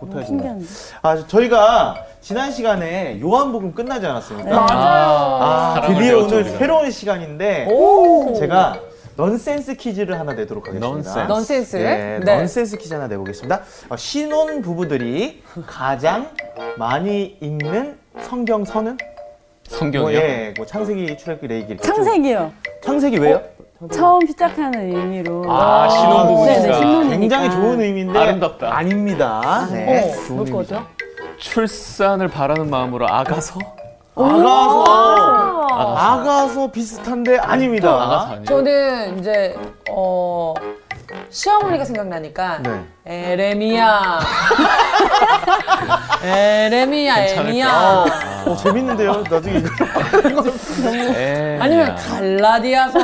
보타야 신기한데. 아 저희가 지난 시간에 요한복음 끝나지 않았습니까? 맞아요. 아, 사랑을 드디어 배웠죠, 오늘 우리가. 새로운 시간인데 오. 제가 넌센스 퀴즈를 하나 내도록 하겠습니다. 넌센스. 넌센스? 네, 네. 넌센스 퀴즈 하나 내보겠습니다. 어, 신혼 부부들이 가장 많이 읽는 성경서는? 뭐, 성경이요? 예, 뭐 창세기, 출애굽기, 이렇게 쭉. 창세기요. 창세기 왜요? 처음 시작하는 의미로. 아, 신혼부부니까. 네네, 신혼이니까. 굉장히 좋은 의미인데 아름답다. 아닙니다. 네, 어, 좋은 뭘 의미죠. 거죠? 출산을 바라는 마음으로 아가서? 아가서 아. 아가서 비슷한데 아닙니다. 아가서 아니에요? 저는 이제 어 시어머니가 생각나니까 네. 에레미야 에레미야? 에미야 어, 재밌는데요. 나중에 이거 에이, 아니면 야. 갈라디아서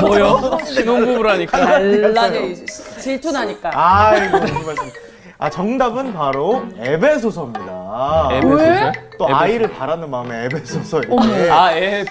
뭐요? 신혼부부라니까. 갈라디 질투나니까 아이고 무슨 말씀. 아 정답은 바로 에베소서입니다. 에베소서? 또 에베소. 아이를 바라는 마음에 에베소서에. 아, 에.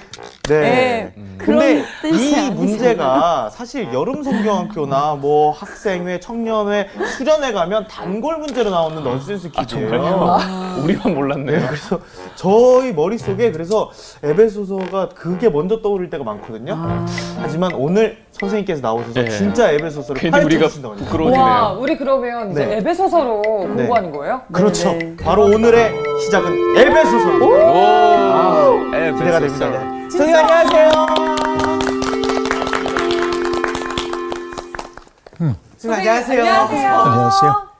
네. 에, 근데 이. 문제가 사실 여름 성경학교나 뭐 학생회, 청년회, 수련회 가면 단골 문제로 나오는 넌센스 아, 퀴즈예요. 정말요? 우리만 몰랐네요. 네, 그래서 저희 머릿속에 그래서 에베소서가 그게 먼저 떠오를 때가 많거든요. 하지만 오늘 선생님께서 나오셔서 네. 진짜 에베소서를 괜히 우리가 하니까. 와 부끄러워지네요. 우리 그러면 이제 네. 에베소서로 공부하는 거예요? 그렇죠. 네. 바로 오늘 의 시작은 에베소서입니다. 오, 에베소서. 기대가 됩니다. 네. 선생님 안녕하세요. 선생님 안녕하세요. 안녕하세요. 안녕하세요.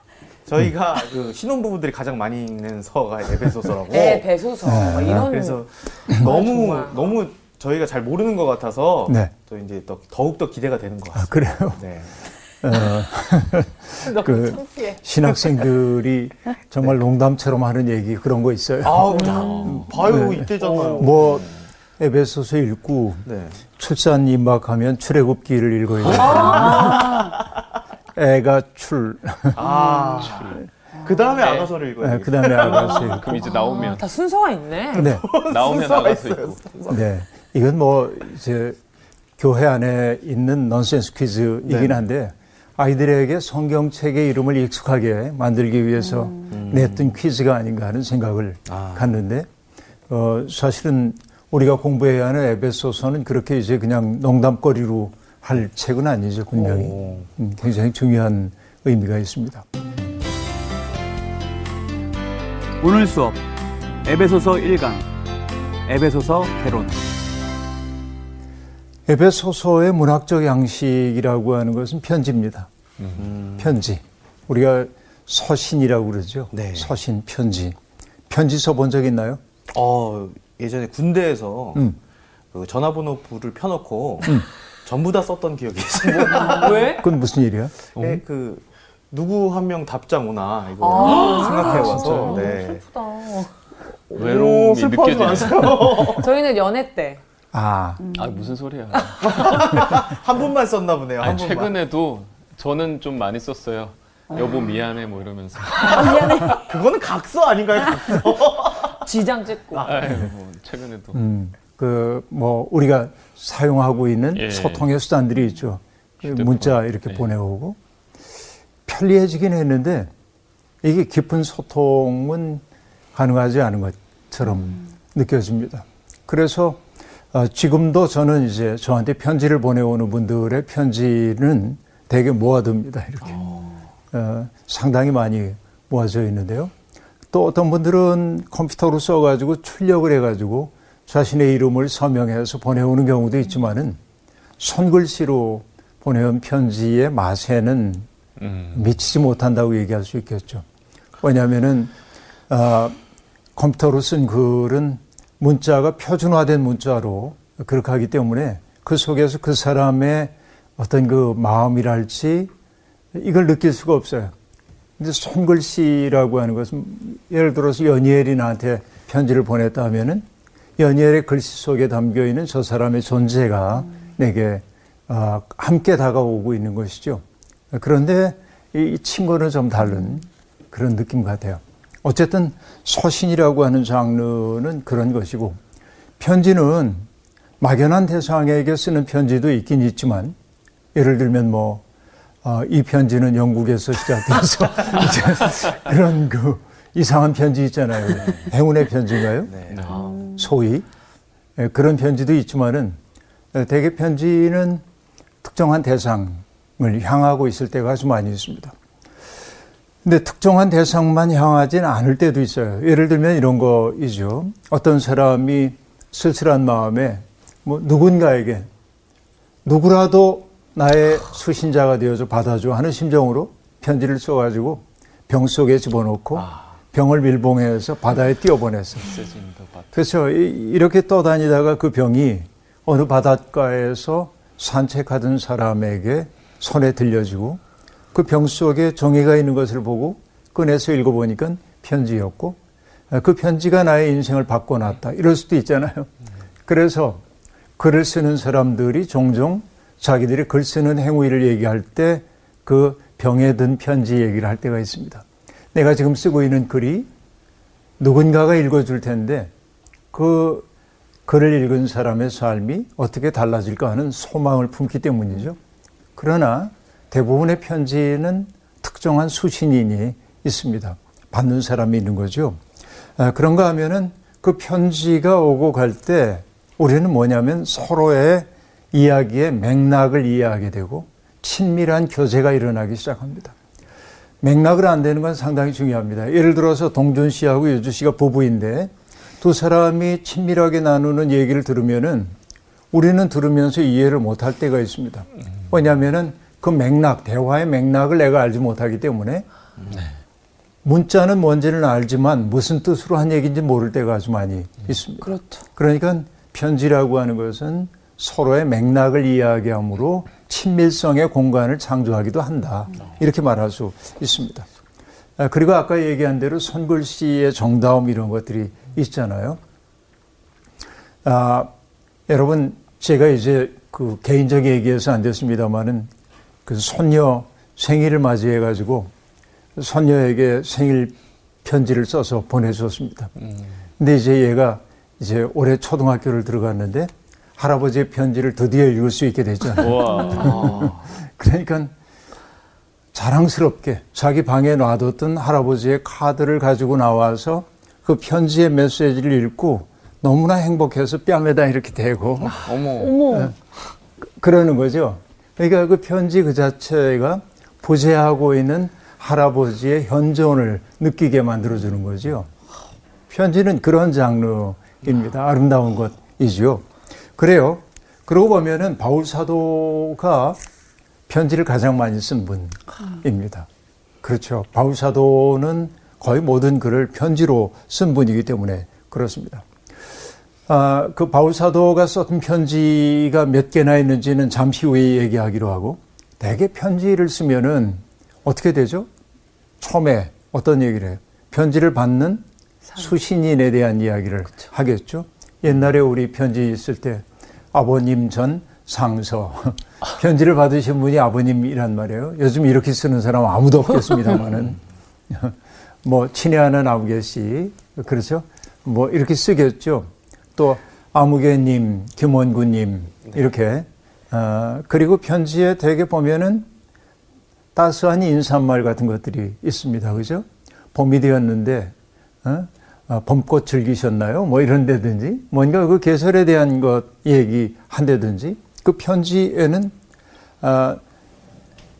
저희가 그 신혼부부들이 가장 많이 읽는 서가 에베소서라고. 에베소서 뭐 이런 그래서 너무 정말. 너무 저희가 잘 모르는 것 같아서 네. 또 이제 더, 더욱 더 기대가 되는 것 아, 같습니다. 그래요? 네. 어, 그 신학생들이 정말 농담처럼 하는 얘기 그런 거 있어요. 아우 봐요 네. 이때잖아요. 뭐 에베소서 읽고 네. 출산 임박하면 출애굽기를 읽어야 돼요. 애가 출. 아. 그 다음에 아가서를 읽어야 네, 돼. 그다음에 아가서 읽고. 그럼 이제 나오면 다 순서가 있네. 네. 나오면 있어요. 있고. 네. 이건 뭐 이제 교회 안에 있는 넌센스 퀴즈이긴 네. 한데 아이들에게 성경책의 이름을 익숙하게 만들기 위해서 냈던 퀴즈가 아닌가 하는 생각을 아. 갖는데 어, 사실은 우리가 공부해야 하는 에베소서는 그렇게 이제 그냥 농담거리로 할 책은 아니죠 분명히 오. 음, 굉장히 중요한 의미가 있습니다. 오늘 수업 에베소서 1강 에베소서 개론 에베소서의 문학적 양식이라고 하는 것은 편지입니다. 편지. 우리가 서신이라고 그러죠. 네. 서신, 편지. 편지 써 본 적 있나요? 어 예전에 군대에서 음. 그 전화번호 부를 펴놓고 전부 다 썼던 기억이 있어요. 왜? 그건 무슨 일이야? 네, 그 누구 한 명 답장 오나 이거 생각해봐서 네. 슬프다. 외로움이 오, 슬퍼하지 느껴지네. 마세요. 저희는 연애 때 아, 아, 무슨 소리야. 한 분만 썼나 보네요. 한 아니, 분만. 최근에도 저는 좀 많이 썼어요. 여보 미안해 뭐 이러면서. 그거는 각서 아닌가요? 각서? 지장 찍고 아유, 뭐 최근에도. 음, 그, 뭐, 우리가 사용하고 있는 예. 소통의 수단들이 있죠. 그 휴대폰. 문자 이렇게 예. 보내오고. 편리해지긴 했는데, 이게 깊은 소통은 가능하지 않은 것처럼 느껴집니다. 그래서 어, 지금도 저는 이제 저한테 편지를 보내오는 분들의 편지는 되게 모아둡니다. 이렇게. 어, 상당히 많이 모아져 있는데요. 또 어떤 분들은 컴퓨터로 써가지고 출력을 해가지고 자신의 이름을 서명해서 보내오는 경우도 있지만은 손글씨로 보내온 편지의 맛에는 음. 미치지 못한다고 얘기할 수 있겠죠. 왜냐하면은 아, 컴퓨터로 쓴 글은 문자가 표준화된 문자로 그렇게 하기 때문에 그 속에서 그 사람의 어떤 그 마음이랄지 이걸 느낄 수가 없어요. 근데 손글씨라고 하는 것은 예를 들어서 연예엘이 나한테 편지를 보냈다 하면은 연예엘의 글씨 속에 담겨 있는 저 사람의 존재가 내게 아, 함께 다가오고 있는 것이죠. 그런데 이 친구는 좀 다른 그런 느낌 같아요. 어쨌든 서신이라고 하는 장르는 그런 것이고 편지는 막연한 대상에게 쓰는 편지도 있긴 있지만 예를 들면 뭐 아, 이 편지는 영국에서 시작돼서 이제 그런 그 이상한 편지 있잖아요. 행운의 편지인가요? 네. 소위 예, 그런 편지도 있지만은 예, 대개 편지는 특정한 대상을 향하고 있을 때가 아주 많이 있습니다. 근데 특정한 대상만 향하지는 않을 때도 있어요. 예를 들면 이런 거이죠. 어떤 사람이 쓸쓸한 마음에 뭐 누군가에게 누구라도 나의 수신자가 되어서 받아줘 하는 심정으로 편지를 써가지고 병 속에 집어넣고 병을 밀봉해서 바다에 받. 그래서 이- 이렇게 떠다니다가 그 병이 어느 바닷가에서 산책하던 사람에게 손에 들려지고 그 병 속에 종이가 있는 것을 보고 꺼내서 읽어보니까 편지였고 아, 그 편지가 나의 인생을 바꿔놨다. 이럴 수도 있잖아요. 그래서 글을 쓰는 사람들이 종종 자기들이 글 쓰는 행위를 얘기할 때 그 병에 든 편지 얘기를 할 때가 있습니다. 내가 지금 쓰고 있는 글이 누군가가 읽어줄 텐데 그 글을 읽은 사람의 삶이 어떻게 달라질까 하는 소망을 품기 때문이죠. 그러나 대부분의 편지는 특정한 수신인이 있습니다. 받는 사람이 있는 거죠. 아, 그런가 하면은 그 편지가 오고 갈 때 우리는 뭐냐면 서로의 이야기의 맥락을 이해하게 되고 친밀한 교제가 일어나기 시작합니다. 맥락을 안 되는 건 상당히 중요합니다. 예를 들어서 동준 씨하고 유주 씨가 부부인데 두 사람이 친밀하게 나누는 얘기를 들으면은 우리는 들으면서 이해를 못할 때가 있습니다. 왜냐하면은 그 맥락, 대화의 맥락을 내가 알지 못하기 때문에 문자는 뭔지는 알지만 무슨 뜻으로 한 얘기인지 모를 때가 아주 많이 있습니다. 그렇죠. 그러니까 편지라고 하는 것은 서로의 맥락을 이야기함으로 친밀성의 공간을 창조하기도 한다. 이렇게 말할 수 있습니다. 아, 그리고 아까 얘기한 대로 손글씨의 정다움 이런 것들이 있잖아요. 아, 여러분, 제가 이제 그 개인적 얘기해서 안 됐습니다만은 그 손녀 생일을 맞이해가지고 손녀에게 생일 편지를 써서 보내줬습니다. 근데 이제 얘가 이제 올해 초등학교를 들어갔는데 할아버지의 편지를 드디어 읽을 수 있게 됐잖아요. 와. 그러니까 자랑스럽게 자기 방에 놔뒀던 할아버지의 카드를 가지고 나와서 그 편지의 메시지를 읽고 너무나 행복해서 뺨에다 이렇게 대고 어머. 어머. 그러는 거죠. 그러니까 그 편지 그 자체가 부재하고 있는 할아버지의 현존을 느끼게 만들어주는 거죠. 편지는 그런 장르입니다. 아름다운 것이죠. 그래요. 그러고 보면은 바울 사도가 편지를 가장 많이 쓴 분입니다. 그렇죠. 바울 사도는 거의 모든 글을 편지로 쓴 분이기 때문에 그렇습니다. 아, 그 바울 사도가 썼던 편지가 몇 개나 있는지는 잠시 후에 얘기하기로 하고 대개 편지를 쓰면은 어떻게 되죠? 처음에 어떤 얘기를 해요? 편지를 받는 수신인에 대한 이야기를 하겠죠. 옛날에 우리 편지 있을 때 아버님 전 상서 편지를 받으신 분이 아버님이란 말이에요. 요즘 이렇게 쓰는 사람 아무도 없겠습니다만은 뭐 친애하는 아무개씨 그렇죠. 뭐 이렇게 쓰겠죠. 또 아무개님, 김원구님 이렇게 어, 그리고 편지에 대개 보면은 따스한 인사말 같은 것들이 있습니다. 그죠? 봄이 되었는데, 어? 아, 봄꽃 즐기셨나요? 뭐 이런 데든지, 뭔가 그 계절에 대한 것 얘기한다든지, 그 편지에는, 아,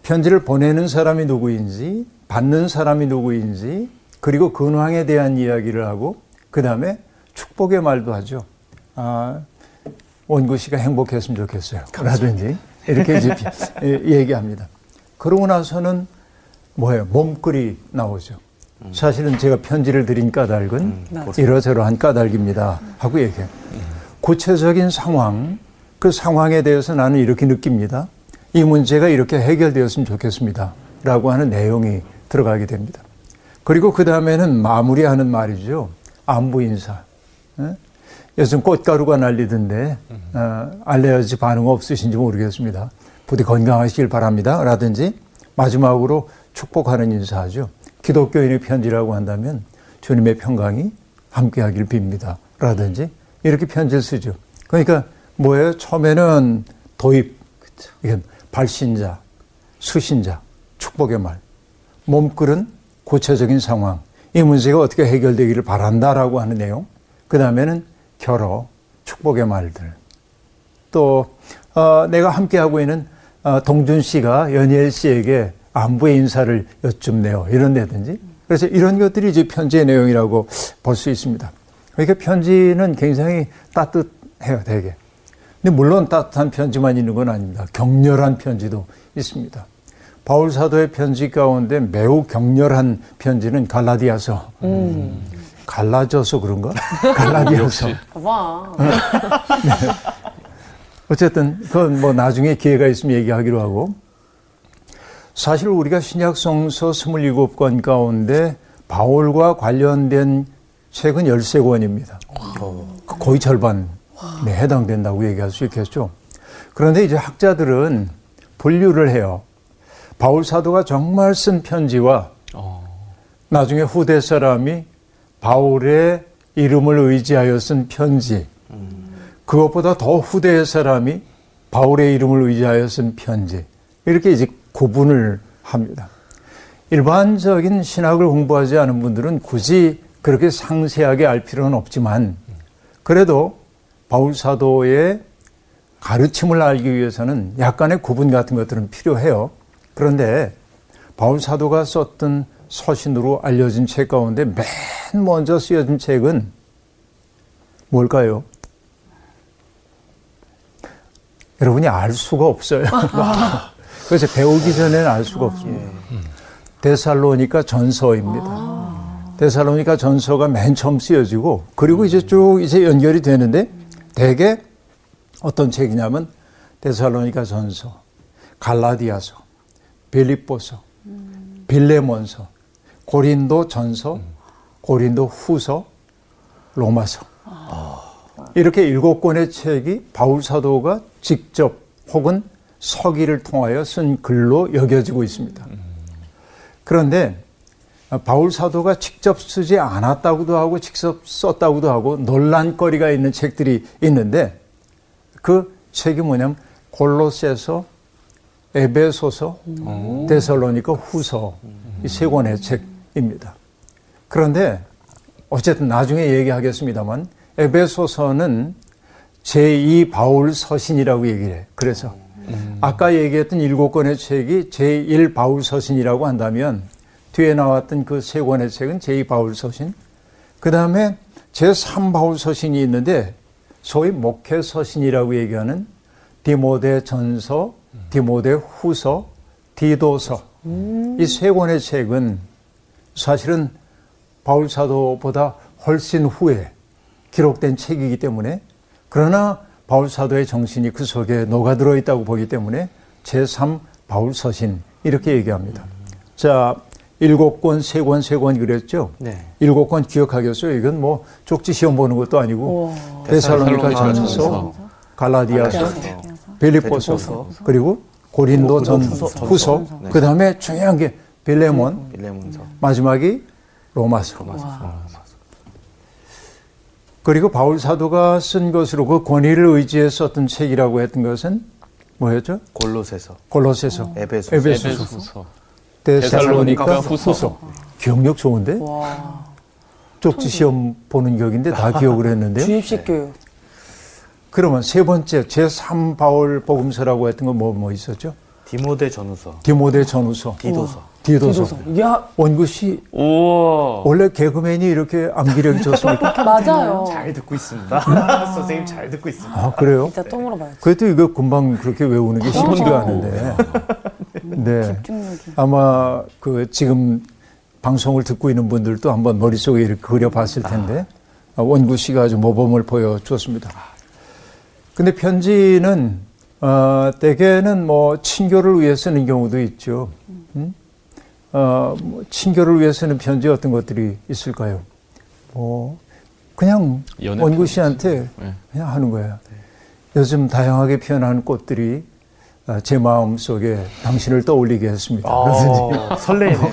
편지를 보내는 사람이 누구인지, 받는 사람이 누구인지, 그리고 근황에 대한 이야기를 하고, 그 다음에 축복의 말도 하죠. 아, 원구 씨가 행복했으면 좋겠어요. 라든지, 이렇게 얘기합니다. 그러고 나서는 뭐예요? 몸글이 나오죠. 사실은 제가 편지를 드린 까닭은 이러저러한 까닭입니다. 하고 얘기해요. 구체적인 상황, 그 상황에 대해서 나는 이렇게 느낍니다. 이 문제가 이렇게 해결되었으면 좋겠습니다. 라고 하는 내용이 들어가게 됩니다. 그리고 그 다음에는 마무리하는 말이죠. 안부 인사. 예? 요즘 꽃가루가 날리던데, 어, 알레르기 반응 없으신지 모르겠습니다. 부디 건강하시길 바랍니다. 라든지 마지막으로 축복하는 인사하죠. 기독교인의 편지라고 한다면 주님의 평강이 함께하길 빕니다. 라든지 이렇게 편지를 쓰죠. 그러니까 뭐예요? 처음에는 도입, 이건 발신자, 수신자, 축복의 말, 몸끓은 구체적인 상황, 이 문제가 어떻게 해결되기를 바란다라고 하는 내용, 그 다음에는 결어, 축복의 말들, 또 어, 내가 함께하고 있는 어, 동준 씨가 연예일 씨에게 안부의 인사를 여쭙네요. 이런 데든지. 그래서 이런 것들이 이제 편지의 내용이라고 볼 수 있습니다. 그러니까 편지는 굉장히 따뜻해요, 되게. 근데 물론 따뜻한 편지만 있는 건 아닙니다. 격렬한 편지도 있습니다. 바울 사도의 편지 가운데 매우 격렬한 편지는 갈라디아서. 갈라져서 그런가? 갈라디아서. 봐. 어쨌든 그건 뭐 나중에 기회가 있으면 얘기하기로 하고 사실 우리가 신약 성서 27권 가운데 바울과 관련된 책은 13권입니다. 거의 절반에 해당된다고 얘기할 수 있겠죠. 그런데 이제 학자들은 분류를 해요. 바울 사도가 정말 쓴 편지와 나중에 후대 사람이 바울의 이름을 의지하여 쓴 편지 그것보다 더 후대의 사람이 바울의 이름을 의지하여 쓴 편지. 이렇게 이제 구분을 합니다. 일반적인 신학을 공부하지 않은 분들은 굳이 그렇게 상세하게 알 필요는 없지만 그래도 바울 사도의 가르침을 알기 위해서는 약간의 구분 같은 것들은 필요해요. 그런데 바울 사도가 썼던 서신으로 알려진 책 가운데 맨 먼저 쓰여진 책은 뭘까요? 여러분이 알 수가 없어요. 그래서 배우기 전에는 알 수가 없습니다. 데살로니까 전서입니다. 데살로니까 전서가 맨 처음 쓰여지고 그리고 이제 쭉 이제 연결이 되는데 대개 어떤 책이냐면 데살로니가 전서, 갈라디아서, 빌립보서, 빌레몬서, 고린도 전서, 고린도 후서, 로마서. 이렇게 일곱 권의 책이 바울 사도가 직접 혹은 서기를 통하여 쓴 글로 여겨지고 있습니다. 그런데 바울 사도가 직접 쓰지 않았다고도 하고 직접 썼다고도 하고 논란거리가 있는 책들이 있는데 그 책이 뭐냐면 골로새서, 에베소서, 데살로니가 후서 이 세 권의 책입니다. 그런데 어쨌든 나중에 얘기하겠습니다만 에베소서는 제2 바울 서신이라고 얘기를 해. 그래서 아까 얘기했던 일곱 권의 책이 제1 바울 서신이라고 한다면 뒤에 나왔던 그 세 권의 책은 제2 바울 서신. 그 다음에 제3 바울 서신이 있는데 소위 목회 서신이라고 얘기하는 디모데 전서, 디모데 후서, 디도서. 이세 권의 책은 사실은 바울 사도보다 훨씬 후에 기록된 책이기 때문에 그러나 바울 사도의 정신이 그 속에 녹아들어 있다고 보기 때문에 제3 바울 서신 이렇게 얘기합니다. 자, 일곱 권, 세 권, 세 권 그랬죠? 네. 일곱 권 기억하겠어요? 이건 뭐 쪽지 시험 보는 것도 아니고 데살로니가 전서, 갈라디아서, 갈라디아서, 빌립보서, 빌립보서, 그리고 고린도 전 후서, 후서, 네. 그 다음에 중요한 게 빌레몬, 빌레몬서. 마지막이 로마서. 그리고 바울 사도가 쓴 것으로 그 권위를 의지해 썼던 책이라고 했던 것은 뭐였죠? 골로새서, 골로새서, 에베소서. 에베소서, 에베소서, 데살로니가 후서. 후서. 기억력 좋은데? 와. 쪽지 시험 보는 격인데 다 기억을 했는데요. 주입식 교육. 그러면 세 번째 제3 바울 복음서라고 했던 건 뭐뭐 있었죠? 디모데 전후서, 디모데 전후서, 디도서. 디도서. 디도서. 야, 원구 씨 우와. 원래 개그맨이 이렇게 암기력이 좋습니까? 맞아요. 잘 듣고 있습니다. 선생님 잘 듣고 있습니다. 아 그래요? 진짜 또 물어봐야지. 그래도 이거 금방 그렇게 외우는 게 쉽지가 않은데. 네. 집중력이. 아마 그 지금 방송을 듣고 있는 분들도 한번 머릿속에 이렇게 그려봤을 텐데 아, 원구 씨가 아주 모범을 보여줬습니다. 근데 편지는 어, 대개는 뭐 친교를 위해 쓰는 경우도 있죠. 음? 어, 뭐 친교를 위해 쓰는 편지 어떤 것들이 있을까요? 뭐 그냥 원구. 씨한테 네. 그냥 하는 거예요. 요즘 다양하게 피어나는 꽃들이 아, 제 마음 속에 당신을 떠올리게 했습니다. 어, 설레이네요.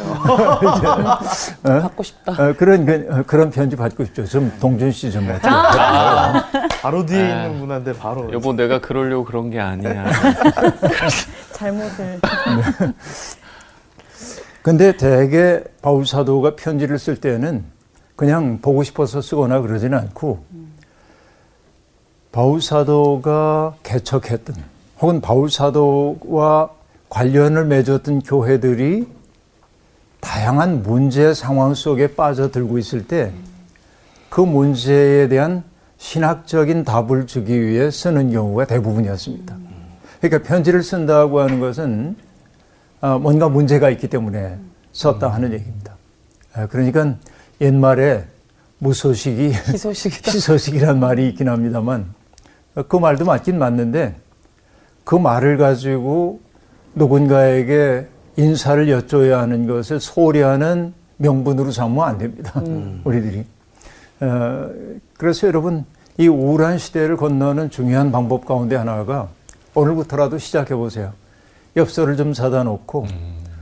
받고 싶다. 어, 그런 그, 어, 그런 편지 받고 싶죠. 좀 동준 씨좀 어떻게? 바로 뒤에 있는 분한테 바로. 여보 내가 그러려고 그런 게 아니야. 잘못을. 근데 대개 바울 사도가 편지를 쓸 때는 그냥 보고 싶어서 쓰거나 그러지는 않고 바울 사도가 개척했던 혹은 바울 사도와 관련을 맺었던 교회들이 다양한 문제 상황 속에 빠져들고 있을 때 그 문제에 대한 신학적인 답을 주기 위해 쓰는 경우가 대부분이었습니다. 그러니까 편지를 쓴다고 하는 것은 아, 뭔가 문제가 있기 때문에 썼다 하는 얘기입니다. 아, 그러니까 옛말에 무소식이 희소식이다. 희소식이란 말이 있긴 합니다만 그 말도 맞긴 맞는데 그 말을 가지고 누군가에게 인사를 여쭤야 하는 것을 소홀히 하는 명분으로 삼으면 안 됩니다. 우리들이. 어, 그래서 여러분 이 우울한 시대를 건너는 중요한 방법 가운데 하나가 오늘부터라도 시작해 보세요. 엽서를 좀 사다 놓고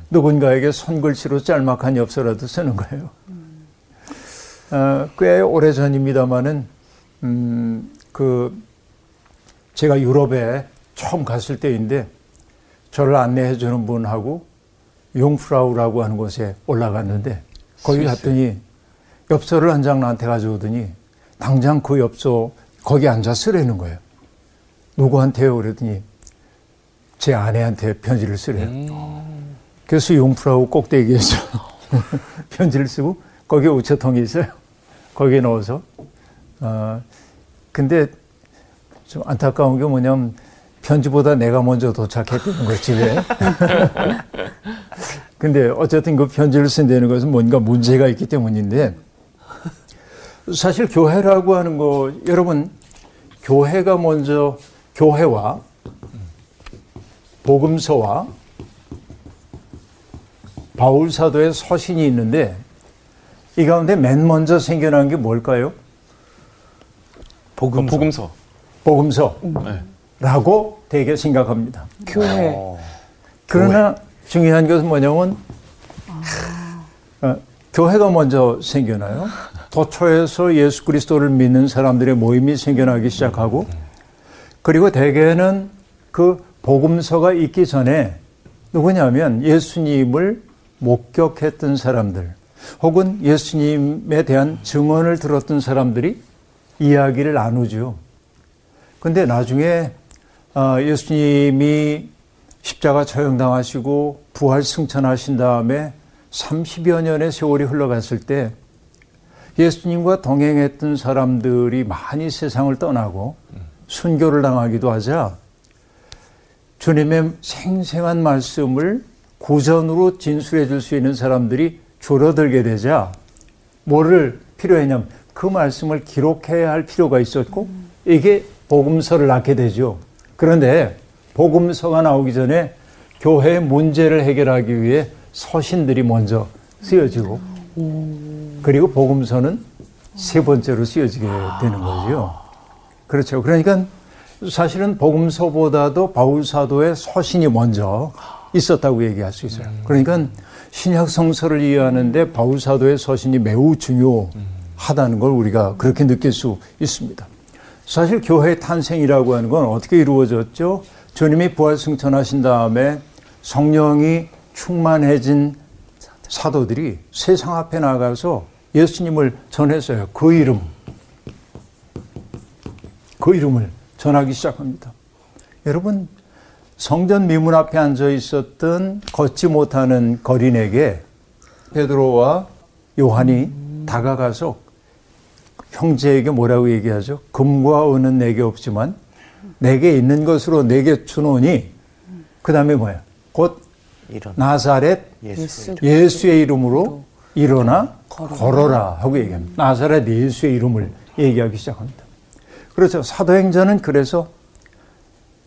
누군가에게 손글씨로 짤막한 엽서라도 쓰는 거예요. 어, 꽤 오래 전입니다만은 음, 그 제가 유럽에 처음 갔을 때인데 저를 안내해 주는 분하고 용프라우라고 하는 곳에 올라갔는데 거기 스위스. 갔더니 엽서를 한 장 나한테 가져오더니 당장 그 엽서 거기 앉아 쓰라는 거예요. 누구한테요? 그랬더니 제 아내한테 편지를 쓰래요. 그래서 용프라우 꼭대기에서 편지를 쓰고 거기에 우체통이 있어요. 거기에 넣어서. 어, 근데 좀 안타까운 게 뭐냐면 편지보다 내가 먼저 도착했다는 거예요, 집에. 근데 어쨌든 그 편지를 쓴다는 것은 뭔가 문제가 있기 때문인데 사실 교회라고 하는 거 여러분 교회가 먼저 교회와 복음서와 바울 사도의 서신이 있는데 이 가운데 맨 먼저 생겨난 게 뭘까요? 복음서. 복음서. 복음서. 네. 라고 되게 생각합니다. 교회. 그러나 중요한 것은 뭐냐면 어, 교회가 먼저 생겨나요. 도처에서 예수 그리스도를 믿는 사람들의 모임이 생겨나기 시작하고 그리고 대개는 그 복음서가 있기 전에 누구냐면 예수님을 목격했던 사람들 혹은 예수님에 대한 증언을 들었던 사람들이 이야기를 나누죠. 근데 나중에 아, 예수님이 십자가 처형당하시고 부활 승천하신 다음에 30여 년의 세월이 흘러갔을 때 예수님과 동행했던 사람들이 많이 세상을 떠나고 순교를 당하기도 하자 주님의 생생한 말씀을 구전으로 진술해 줄 수 있는 사람들이 줄어들게 되자 뭐를 필요했냐면 그 말씀을 기록해야 할 필요가 있었고 이게 복음서를 낳게 되죠. 그런데 복음서가 나오기 전에 교회의 문제를 해결하기 위해 서신들이 먼저 쓰여지고 그리고 복음서는 세 번째로 쓰여지게 되는 거죠. 그렇죠. 그러니까 사실은 복음서보다도 바울 사도의 서신이 먼저 있었다고 얘기할 수 있어요. 그러니까 신약 성서를 이해하는데 바울 사도의 서신이 매우 중요하다는 걸 우리가 그렇게 느낄 수 있습니다. 사실 교회의 탄생이라고 하는 건 어떻게 이루어졌죠? 주님이 부활 승천하신 다음에 성령이 충만해진 사도들이 세상 앞에 나가서 예수님을 전했어요. 그 이름. 그 이름을 전하기 시작합니다. 여러분, 성전 미문 앞에 앉아 있었던 걷지 못하는 거린에게 베드로와 요한이 다가가서 형제에게 뭐라고 얘기하죠? 금과 은은 내게 없지만 내게 있는 것으로 내게 주노니 그 다음에 뭐야? 곧 이런 나사렛 예수. 예수의 이름으로 일어나 걸어라 하고 얘기합니다. 나사렛 예수의 이름을 얘기하기 시작합니다. 그렇죠. 사도행전은 그래서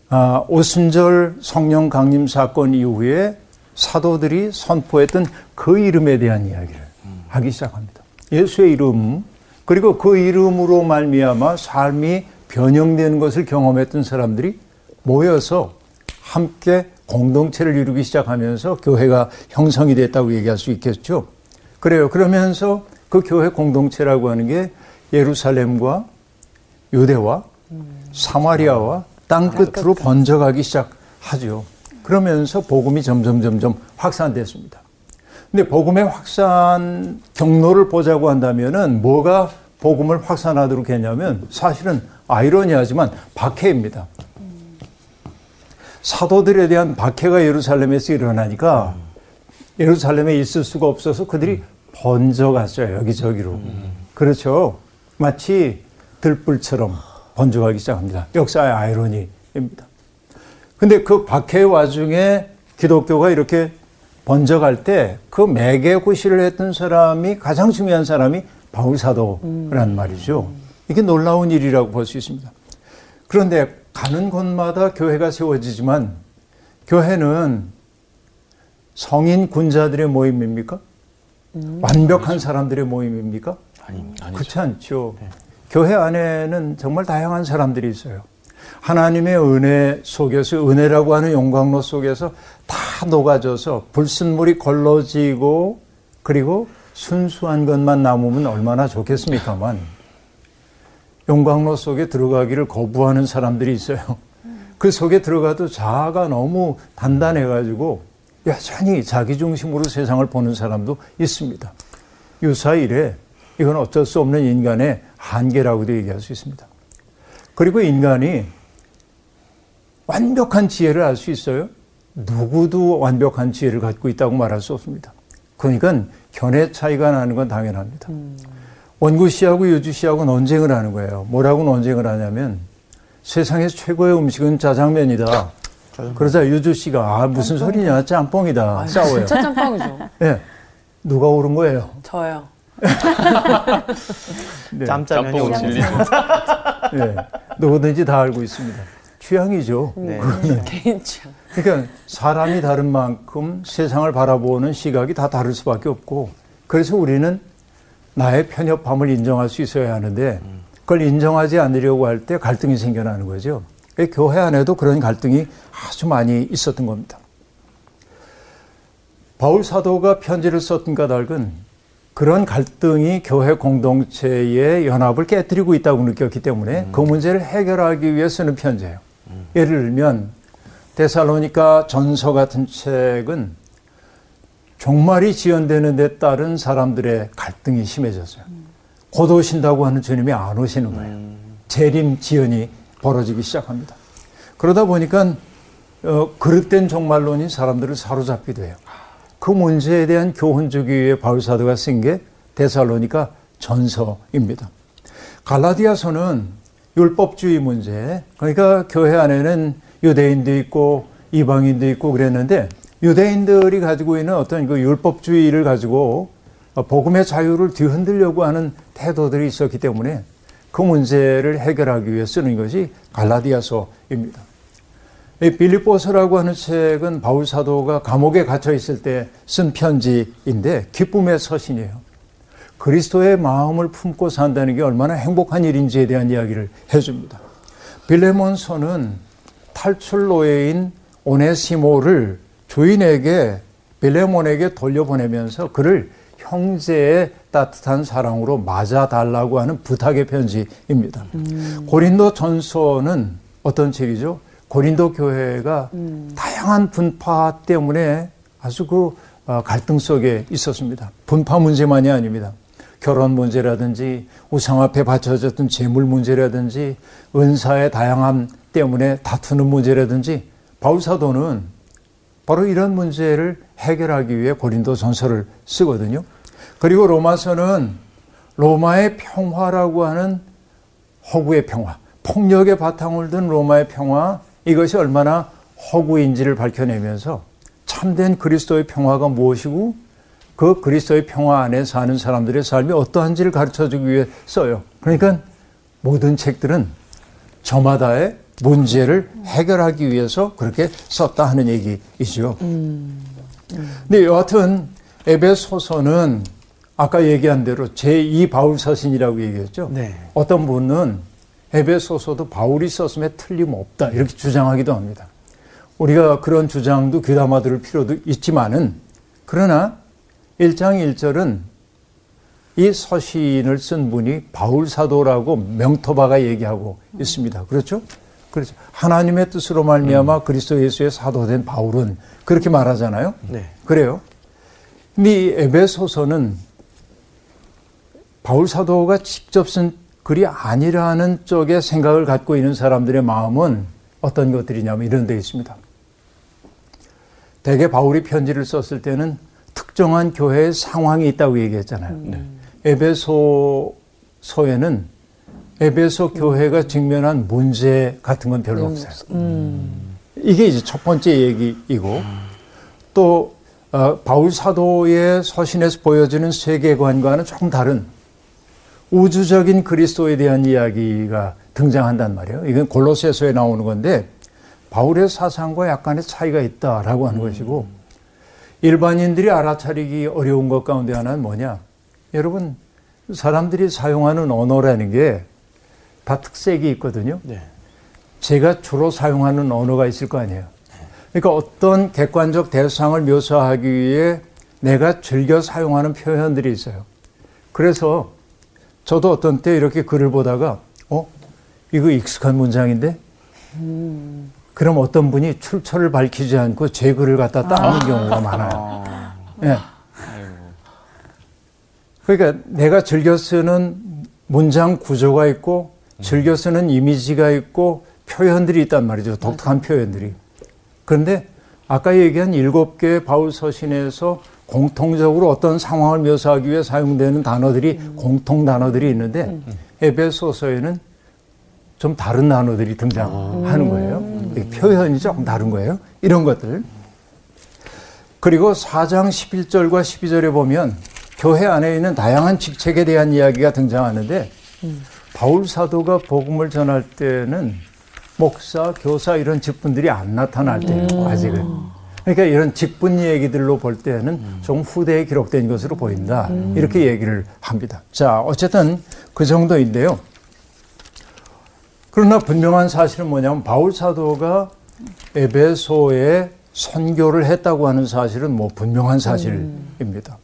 아, 오순절 성령 강림 사건 이후에 사도들이 선포했던 그 이름에 대한 이야기를 하기 시작합니다. 예수의 이름 그리고 그 이름으로 말미암아 삶이 변형되는 것을 경험했던 사람들이 모여서 함께 공동체를 이루기 시작하면서 교회가 형성이 됐다고 얘기할 수 있겠죠. 그래요. 그러면서 그 교회 공동체라고 하는 게 예루살렘과 유대와 사마리아와 땅 끝으로 번져가기 시작하죠. 그러면서 복음이 점점 점점 확산됐습니다. 근데 복음의 확산 경로를 보자고 한다면은 뭐가 복음을 확산하도록 했냐면 사실은 아이러니하지만 박해입니다. 사도들에 대한 박해가 예루살렘에서 일어나니까 예루살렘에 있을 수가 없어서 그들이 번져갔어요. 여기저기로. 그렇죠. 마치 들불처럼 번져가기 시작합니다. 역사의 아이러니입니다. 근데 그 박해 와중에 기독교가 이렇게 번져갈 때 그 매개 구실을 했던 사람이 가장 중요한 사람이 바울 사도란 말이죠. 이게 놀라운 일이라고 볼 수 있습니다. 그런데 가는 곳마다 교회가 세워지지만 교회는 성인 군자들의 모임입니까? 완벽한 사람들의 모임입니까? 아닙니다. 그렇지 않죠. 교회 안에는 정말 다양한 사람들이 있어요. 하나님의 은혜 속에서 은혜라고 하는 용광로 속에서 다 녹아져서 불순물이 걸러지고 그리고 순수한 것만 남으면 얼마나 좋겠습니까만 용광로 속에 들어가기를 거부하는 사람들이 있어요. 그 속에 들어가도 자아가 너무 단단해가지고 여전히 자기 중심으로 세상을 보는 사람도 있습니다. 유사일에 이건 어쩔 수 없는 인간의 한계라고도 얘기할 수 있습니다. 그리고 인간이 완벽한 지혜를 알 수 있어요? 누구도 완벽한 지혜를 갖고 있다고 말할 수 없습니다. 그러니까 견해 차이가 나는 건 당연합니다. 원구 씨하고 유주 씨하고 논쟁을 하는 거예요. 뭐라고 논쟁을 하냐면 세상에서 최고의 음식은 짜장면이다. 그러자 유주 씨가 아 무슨 소리냐 짬뽕이다 싸워요. 진짜 짬뽕이죠. 네. 누가 옳은 거예요? 저요. 네. 짬짜면이 짬뽕 오는 진리. 네. 누구든지 다 알고 있습니다. 취향이죠. 네. 개인 취향. 그러니까 사람이 다른 만큼 세상을 바라보는 시각이 다 다를 수밖에 없고 그래서 우리는 나의 편협함을 인정할 수 있어야 하는데 그걸 인정하지 않으려고 할 때 갈등이 생겨나는 거죠. 그 교회 안에도 그런 갈등이 아주 많이 있었던 겁니다. 바울 사도가 편지를 썼던 까닭은 그런 갈등이 교회 공동체의 연합을 깨뜨리고 있다고 느꼈기 때문에 그 문제를 해결하기 위해 쓰는 편지예요. 예를 들면 데살로니가 전서 같은 책은 종말이 지연되는 데 따른 사람들의 갈등이 심해졌어요. 곧 오신다고 하는 주님이 안 오시는 거예요. 재림 지연이 벌어지기 시작합니다. 그러다 보니까 어, 그릇된 종말론이 사람들을 사로잡기도 해요. 그 문제에 대한 교훈 주기 위해 바울 사도가 쓴 게 데살로니가 전서입니다. 갈라디아서는 율법주의 문제, 그러니까 교회 안에는 유대인도 있고 이방인도 있고 그랬는데 유대인들이 가지고 있는 어떤 그 율법주의를 가지고 복음의 자유를 뒤흔들려고 하는 태도들이 있었기 때문에 그 문제를 해결하기 위해 쓰는 것이 갈라디아서입니다. 이 빌립보서라고 하는 책은 바울 사도가 감옥에 갇혀 있을 때 쓴 편지인데 기쁨의 서신이에요. 그리스도의 마음을 품고 산다는 게 얼마나 행복한 일인지에 대한 이야기를 해줍니다. 빌레몬서는 탈출 노예인 오네시모를 주인에게 빌레몬에게 돌려보내면서 그를 형제의 따뜻한 사랑으로 맞아달라고 하는 부탁의 편지입니다. 고린도 전서는 어떤 책이죠? 고린도 교회가 다양한 분파 때문에 아주 그 어, 갈등 속에 있었습니다. 분파 문제만이 아닙니다. 결혼 문제라든지 우상 앞에 바쳐졌던 재물 문제라든지 은사의 다양함 때문에 다투는 문제라든지 바울 사도는 바로 이런 문제를 해결하기 위해 고린도 전서를 쓰거든요. 그리고 로마서는 로마의 평화라고 하는 허구의 평화, 폭력의 바탕을 둔 로마의 평화, 이것이 얼마나 허구인지를 밝혀내면서 참된 그리스도의 평화가 무엇이고 그 그리스도의 평화 안에 사는 사람들의 삶이 어떠한지를 가르쳐 주기 위해 써요. 그러니까 모든 책들은 저마다의 문제를 해결하기 위해서 그렇게 썼다 하는 얘기이죠. 근데 여하튼 에베소서는 아까 얘기한 대로 제2 바울 서신이라고 얘기했죠. 네. 어떤 분은 에베소서도 바울이 썼음에 틀림없다 이렇게 주장하기도 합니다. 우리가 그런 주장도 귀담아 들을 필요도 있지만은 그러나 1장 1절은 이 서신을 쓴 분이 바울 사도라고 명토바가 얘기하고 있습니다. 그렇죠? 그렇죠. 하나님의 뜻으로 말미암아 그리스도 예수의 사도된 바울은 그렇게 말하잖아요. 네. 그래요. 근데 이 에베소서는 바울 사도가 직접 쓴 글이 아니라는 쪽에 생각을 갖고 있는 사람들의 마음은 어떤 것들이냐면 이런 데 있습니다. 대개 바울이 편지를 썼을 때는 특정한 교회의 상황이 있다고 얘기했잖아요. 에베소서에는 에베소 교회가 직면한 문제 같은 건 별로 없어요. 이게 이제 첫 번째 얘기이고 또 어, 바울 사도의 서신에서 보여지는 세계관과는 조금 다른 우주적인 그리스도에 대한 이야기가 등장한단 말이에요. 이건 골로새서에 나오는 건데 바울의 사상과 약간의 차이가 있다라고 하는 것이고 일반인들이 알아차리기 어려운 것 가운데 하나는 뭐냐? 여러분 사람들이 사용하는 언어라는 게 다 특색이 있거든요. 네. 제가 주로 사용하는 언어가 있을 거 아니에요. 그러니까 어떤 객관적 대상을 묘사하기 위해 내가 즐겨 사용하는 표현들이 있어요. 그래서 저도 어떤 때 이렇게 글을 보다가 어 이거 익숙한 문장인데 그럼 어떤 분이 출처를 밝히지 않고 제 글을 갖다 따는 경우가 많아요. 예. 아이고. 그러니까 내가 즐겨 쓰는 문장 구조가 있고 즐겨 쓰는 이미지가 있고 표현들이 있단 말이죠. 독특한 표현들이. 그런데 아까 얘기한 일곱 개의 바울 서신에서 공통적으로 어떤 상황을 묘사하기 위해 사용되는 단어들이 공통 단어들이 있는데 에베소서에는 좀 다른 단어들이 등장하는 거예요. 이 표현이 조금 다른 거예요. 이런 것들. 그리고 4장 11절과 12절에 보면 교회 안에 있는 다양한 직책에 대한 이야기가 등장하는데 바울 사도가 복음을 전할 때는 목사, 교사 이런 직분들이 안 나타날 때예요. 아직은. 그러니까 이런 직분 얘기들로 볼 때는 좀 후대에 기록된 것으로 보인다. 이렇게 얘기를 합니다. 자, 어쨌든 그 정도인데요. 그러나 분명한 사실은 뭐냐면 바울 사도가 에베소에 선교를 했다고 하는 사실은 뭐 분명한 사실입니다.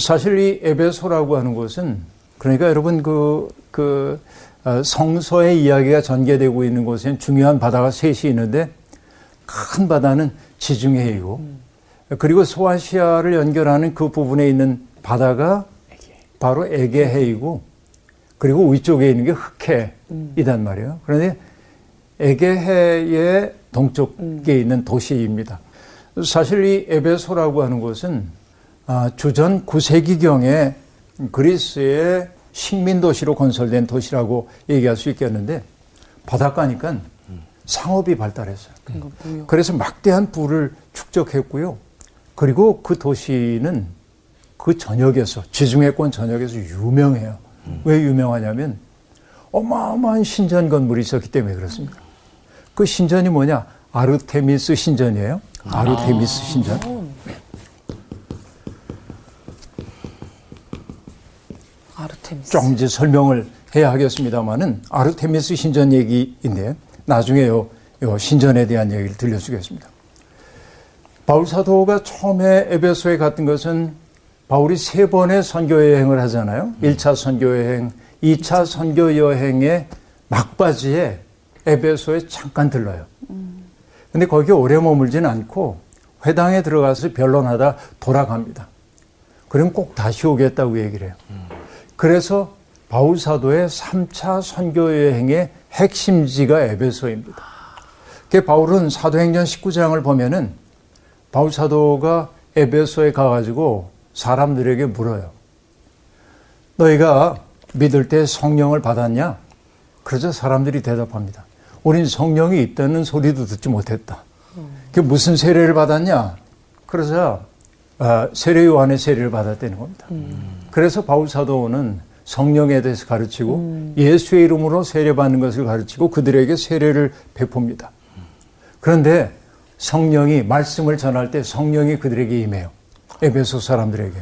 사실 이 에베소라고 하는 곳은 그러니까 여러분 그, 그 어, 성서의 이야기가 전개되고 있는 곳에는 중요한 바다가 셋이 있는데 큰 바다는 지중해이고 그리고 소아시아를 연결하는 그 부분에 있는 바다가 바로 에게해이고 그리고 위쪽에 있는 게 흑해이단 말이에요. 그런데 에게해의 동쪽에 있는 도시입니다. 사실 이 에베소라고 하는 곳은 아, 주전 9세기경에 그리스의 식민 도시로 건설된 도시라고 얘기할 수 있겠는데 바닷가니까 상업이 발달했어요. 그래서 막대한 부를 축적했고요. 그리고 그 도시는 그 전역에서 지중해권 전역에서 유명해요. 왜 유명하냐면 어마어마한 신전 건물이 있었기 때문에 그렇습니다. 그 신전이 뭐냐? 아르테미스 신전이에요. 아르테미스 신전. 아르테미스. 조금 이제 설명을 해야 하겠습니다만은 아르테미스 신전 얘기인데 나중에 요, 요 신전에 대한 얘기를 들려주겠습니다. 바울 사도가 처음에 에베소에 갔던 것은 바울이 세 번의 선교 여행을 하잖아요. 1차 선교 여행, 2차 선교 여행의 막바지에 에베소에 잠깐 들러요. 근데 거기에 오래 머물지는 않고 회당에 들어가서 변론하다 돌아갑니다. 그럼 꼭 다시 오겠다고 얘기를 해요. 그래서 바울 사도의 3차 선교 여행의 핵심지가 에베소입니다. 그 바울은 사도행전 19장을 보면은 바울 사도가 에베소에 가가지고 사람들에게 물어요. 너희가 믿을 때 성령을 받았냐? 그러자 사람들이 대답합니다. 우린 성령이 있다는 소리도 듣지 못했다. 그 무슨 세례를 받았냐? 그러자 아, 세례 요한의 세례를 받았다는 겁니다. 그래서 바울 사도는 성령에 대해서 가르치고 예수의 이름으로 세례받는 것을 가르치고 그들에게 세례를 베풉니다. 그런데 성령이 말씀을 전할 때 성령이 그들에게 임해요. 에베소 사람들에게.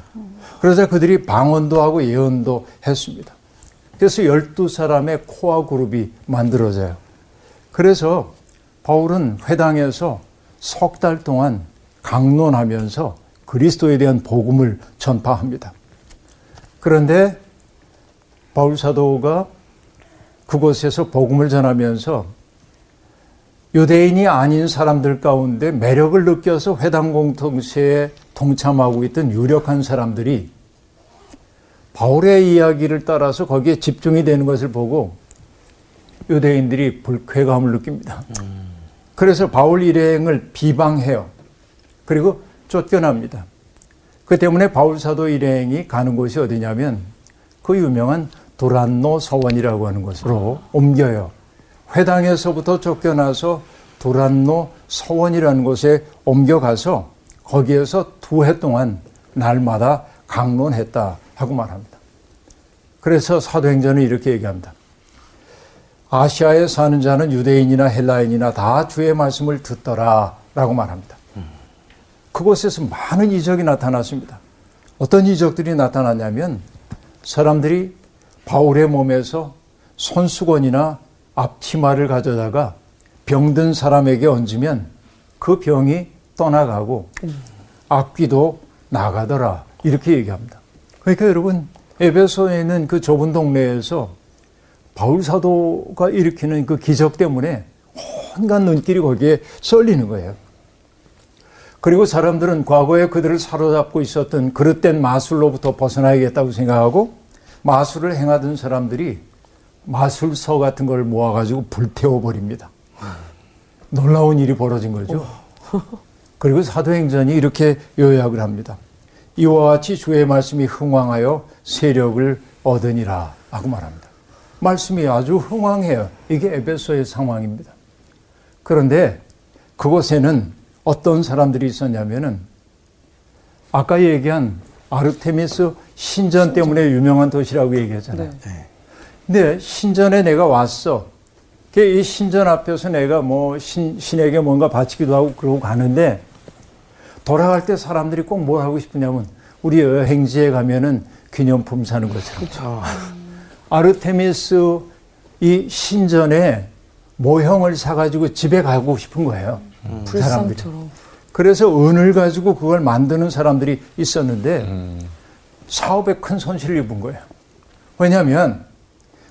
그러자 그들이 방언도 하고 예언도 했습니다. 그래서 12사람의 코어 그룹이 만들어져요. 그래서 바울은 회당에서 석 달 동안 강론하면서 그리스도에 대한 복음을 전파합니다. 그런데 바울 사도가 그곳에서 복음을 전하면서 유대인이 아닌 사람들 가운데 매력을 느껴서 회당 공동체에 동참하고 있던 유력한 사람들이 바울의 이야기를 따라서 거기에 집중이 되는 것을 보고 유대인들이 불쾌감을 느낍니다. 그래서 바울 일행을 비방해요. 그리고 쫓겨납니다. 그 때문에 바울 사도 일행이 가는 곳이 어디냐면 그 유명한 도란노 서원이라고 하는 곳으로 옮겨요. 회당에서부터 쫓겨나서 도란노 서원이라는 곳에 옮겨가서 거기에서 두 해 동안 날마다 강론했다 하고 말합니다. 그래서 사도행전은 이렇게 얘기합니다. 아시아에 사는 자는 유대인이나 헬라인이나 다 주의 말씀을 듣더라 라고 말합니다. 그곳에서 많은 이적이 나타났습니다. 어떤 이적들이 나타났냐면 사람들이 바울의 몸에서 손수건이나 앞치마를 가져다가 병든 사람에게 얹으면 그 병이 떠나가고 악귀도 나가더라. 이렇게 얘기합니다. 그러니까 여러분, 에베소에 있는 그 좁은 동네에서 바울 사도가 일으키는 그 기적 때문에 온갖 눈길이 거기에 쏠리는 거예요. 그리고 사람들은 과거에 그들을 사로잡고 있었던 그릇된 마술로부터 벗어나야겠다고 생각하고 마술을 행하던 사람들이 마술서 같은 걸 모아가지고 불태워 버립니다. 놀라운 일이 벌어진 거죠. 그리고 사도행전이 이렇게 요약을 합니다. 이와 같이 주의 말씀이 흥왕하여 세력을 얻으니라 하고 말합니다. 말씀이 아주 흥왕해요. 이게 에베소의 상황입니다. 그런데 그곳에는 어떤 사람들이 있었냐면은 아까 얘기한 아르테미스 신전 때문에 유명한 도시라고 얘기했잖아요. 네. 근데 신전에 내가 왔어. 이 신전 앞에서 내가 뭐 신, 신에게 뭔가 바치기도 하고 그러고 가는데 돌아갈 때 사람들이 꼭 뭘 하고 싶으냐면 우리 여행지에 가면은 기념품 사는 것처럼. 아르테미스 이 신전에 모형을 사가지고 집에 가고 싶은 거예요. 사람들이. 불상처럼. 그래서 은을 가지고 그걸 만드는 사람들이 있었는데 사업에 큰 손실을 입은 거예요. 왜냐하면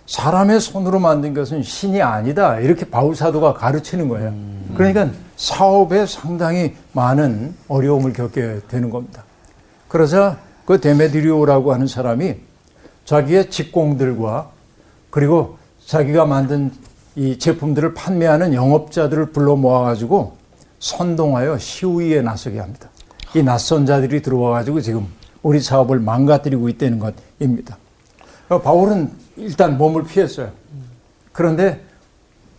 사람의 손으로 만든 것은 신이 아니다. 이렇게 바울 사도가 가르치는 거예요. 그러니까 사업에 상당히 많은 어려움을 겪게 되는 겁니다. 그러자 그 데메드리오라고 하는 사람이 자기의 직공들과 그리고 자기가 만든 이 제품들을 판매하는 영업자들을 불러 모아가지고 선동하여 시위에 나서게 합니다. 이 낯선 자들이 들어와가지고 지금 우리 사업을 망가뜨리고 있다는 것입니다. 바울은 일단 몸을 피했어요. 그런데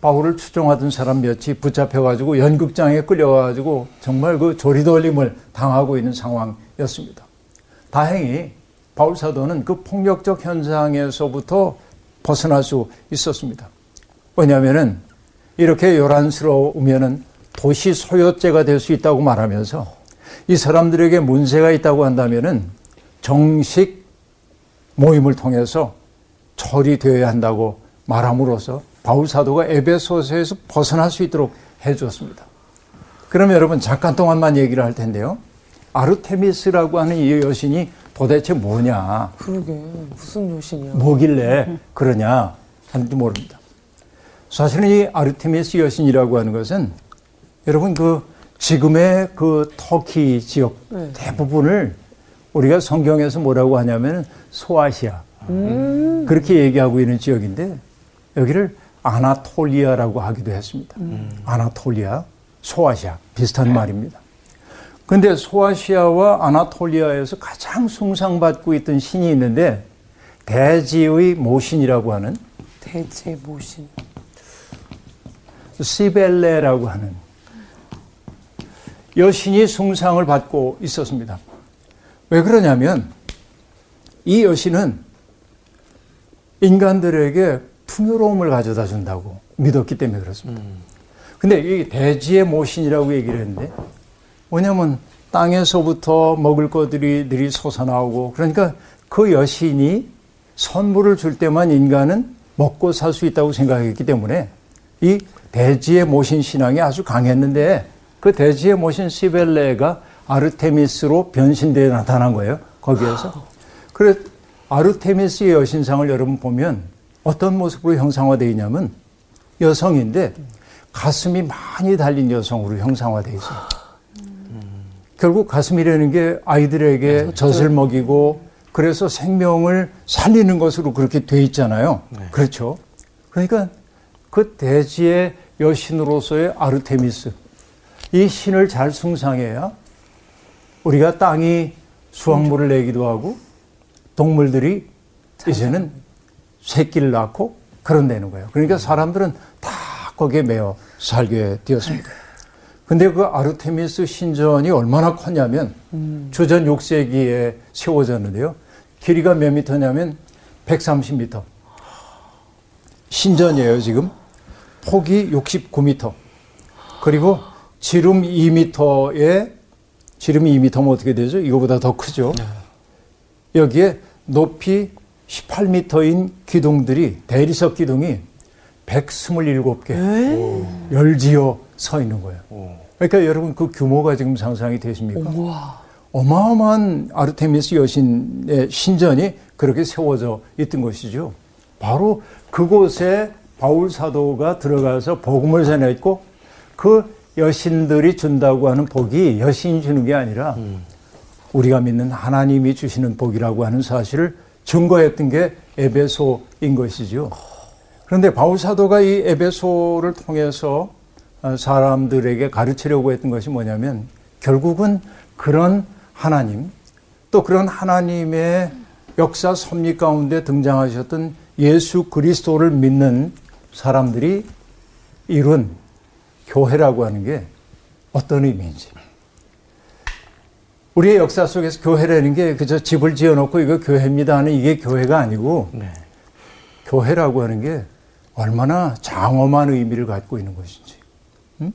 바울을 추종하던 사람 몇이 붙잡혀가지고 연극장에 끌려가지고 정말 그 조리돌림을 당하고 있는 상황이었습니다. 다행히 바울 사도는 그 폭력적 현상에서부터 벗어날 수 있었습니다. 왜냐하면은 이렇게 요란스러우면은 도시 소유죄가 될 수 있다고 말하면서 이 사람들에게 문제가 있다고 한다면은 정식 모임을 통해서 처리되어야 한다고 말함으로써 바울 사도가 에베소서에서 벗어날 수 있도록 해주었습니다. 그러면 여러분 잠깐 동안만 얘기를 할 텐데요. 아르테미스라고 하는 이 여신이 도대체 뭐냐, 그러게 무슨 여신이야? 뭐길래 그러냐 하는지 모릅니다. 사실은 이 아르테미스 여신이라고 하는 것은 여러분 그 지금의 그 터키 지역 네. 대부분을 우리가 성경에서 뭐라고 하냐면 소아시아 그렇게 얘기하고 있는 지역인데 여기를 아나톨리아라고 하기도 했습니다. 아나톨리아, 소아시아 비슷한 말입니다. 근데 소아시아와 아나톨리아에서 가장 숭상받고 있던 신이 있는데 대지의 모신이라고 하는 대제 모신. 시벨레라고 하는 여신이 숭상을 받고 있었습니다. 왜 그러냐면 이 여신은 인간들에게 풍요로움을 가져다 준다고 믿었기 때문에 그렇습니다. 근데 이 대지의 모신이라고 얘기를 했는데 뭐냐면 땅에서부터 먹을 것들이 들이 솟아나오고 그러니까 그 여신이 선물을 줄 때만 인간은 먹고 살 수 있다고 생각했기 때문에 이 대지의 모신 신앙이 아주 강했는데 그 대지에 모신 시벨레가 아르테미스로 변신되어 나타난 거예요. 거기에서. 그래 아르테미스의 여신상을 여러분 보면 어떤 모습으로 형상화되어 있냐면 여성인데 가슴이 많이 달린 여성으로 형상화되어 있어요. 결국 가슴이라는 게 아이들에게 젖을 먹이고 그래서 생명을 살리는 것으로 그렇게 돼 있잖아요. 그렇죠. 그러니까 그 대지의 여신으로서의 아르테미스 이 신을 잘 숭상해야 우리가 땅이 수확물을 내기도 하고 동물들이 이제는 새끼를 낳고 그런 되는 거예요. 그러니까 사람들은 다 거기에 매여 살게 되었습니다. 근데 그 아르테미스 신전이 얼마나 컸냐면 주전 6세기에 세워졌는데요. 길이가 몇 미터냐면 130미터. 신전이에요, 지금. 폭이 69미터. 그리고 지름 2미터에 지름이 2미터면 어떻게 되죠? 이거보다 더 크죠. 여기에 높이 18m인 기둥들이 대리석 기둥이 127개 열지어 서 있는 거예요. 그러니까 여러분 그 규모가 지금 상상이 되십니까? 어마어마한 아르테미스 여신의 신전이 그렇게 세워져 있던 것이죠. 바로 그곳에 바울 사도가 들어가서 복음을 전했고 그 여신들이 준다고 하는 복이 여신이 주는 게 아니라 우리가 믿는 하나님이 주시는 복이라고 하는 사실을 증거했던 게 에베소인 것이죠. 그런데 바울 사도가 이 에베소를 통해서 어, 사람들에게 가르치려고 했던 것이 뭐냐면 결국은 그런 하나님 또 그런 하나님의 역사 섭리 가운데 등장하셨던 예수 그리스도를 믿는 사람들이 이룬 교회라고 하는 게 어떤 의미인지. 우리의 역사 속에서 교회라는 게 그저 집을 지어놓고 이거 교회입니다 하는 이게 교회가 아니고 교회라고 하는 게 얼마나 장엄한 의미를 갖고 있는 것인지. 음?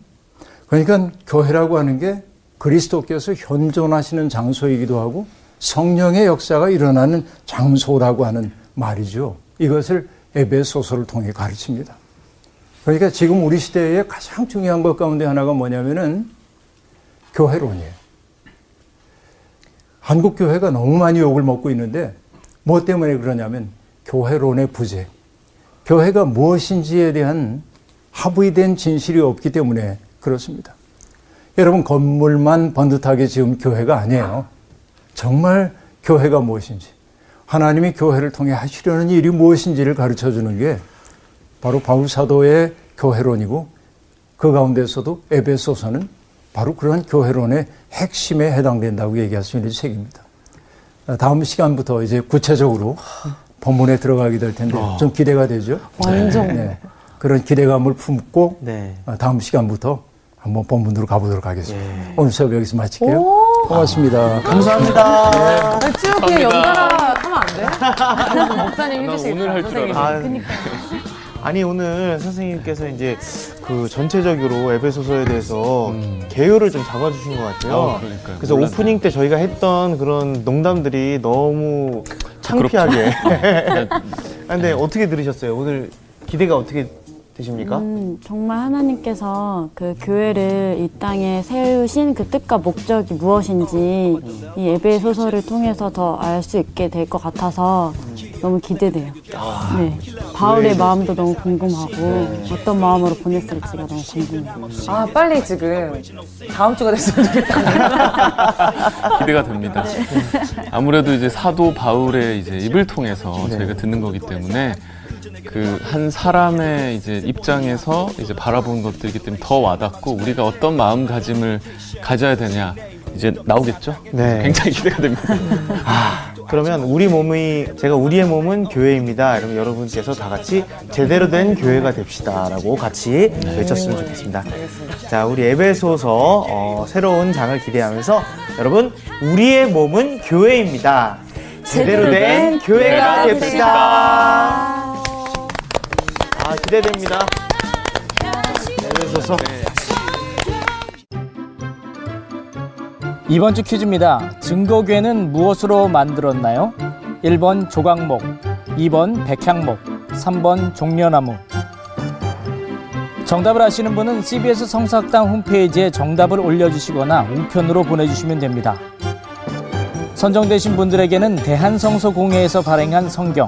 그러니까 교회라고 하는 게 그리스도께서 현존하시는 장소이기도 하고 성령의 역사가 일어나는 장소라고 하는 말이죠. 이것을 에베소서를 통해 가르칩니다. 그러니까 지금 우리 시대에 가장 중요한 것 가운데 하나가 뭐냐면은 교회론이에요. 한국 교회가 너무 많이 욕을 먹고 있는데 뭐 때문에 그러냐면 교회론의 부재. 교회가 무엇인지에 대한 합의된 진실이 없기 때문에 그렇습니다. 여러분 건물만 번듯하게 지은 교회가 아니에요. 정말 교회가 무엇인지 하나님이 교회를 통해 하시려는 일이 무엇인지를 가르쳐 주는 게 바로 바울 사도의 교회론이고 그 가운데서도 에베소서는 바로 그런 교회론의 핵심에 해당된다고 얘기할 수 있는 책입니다. 다음 시간부터 이제 구체적으로 본문에 들어가게 될 텐데 좀 기대가 되죠. 완전. 네. 그런 기대감을 품고 네. 다음 시간부터 한번 본문으로 가보도록 하겠습니다. 예. 오늘 수업 여기서 마칠게요. 오, 고맙습니다. 감사합니다. 쭉 그냥 연달아 하면 안 돼? 목사님 난 해주시겠다. 오늘 할줄. 알았어. 그니까. 아니 오늘 선생님께서 이제 그 전체적으로 에베소서에 대해서 음. 개요를 좀 잡아주신 것 같아요. 어, 그러니까요. 그래서 몰랐네요. 오프닝 때 저희가 했던 그런 농담들이 너무 창피하게. 근데 어떻게 들으셨어요? 오늘 기대가 어떻게 되십니까? 음, 정말 하나님께서 그 교회를 이 땅에 세우신 그 뜻과 목적이 무엇인지 이 예배 소설을 통해서 더 알 수 있게 될 것 같아서 너무 기대돼요. 네. 바울의 마음도 너무 궁금하고 어떤 마음으로 보냈을지가 너무 궁금해요. 아 빨리 지금 다음 주가 됐으면 좋겠다. 기대가 됩니다. 아무래도 이제 사도 바울의 이제 입을 통해서 네. 저희가 듣는 거기 때문에 그 한 사람의 이제 입장에서 이제 바라본 것들이기 때문에 더 와닿고 우리가 어떤 마음가짐을 가져야 되냐 이제 나오겠죠. 네. 굉장히 기대가 됩니다. 그러면 우리 몸이 제가 우리의 몸은 교회입니다. 이러면 여러분께서 다 같이 제대로 된 교회가 됩시다라고 같이 외쳤으면 좋겠습니다. 자, 우리 에베소서 어, 새로운 장을 기대하면서 여러분 우리의 몸은 교회입니다. 제대로 된 교회가 됩시다. 아 기대됩니다. 에베소서. 이번 주 퀴즈입니다. 증거괴는 무엇으로 만들었나요? 1번 조각목, 2번 백향목, 3번 종려나무. 정답을 아시는 분은 CBS 성사학당 홈페이지에 정답을 올려주시거나 우편으로 보내주시면 됩니다. 선정되신 분들에게는 대한성서공회에서 발행한 성경,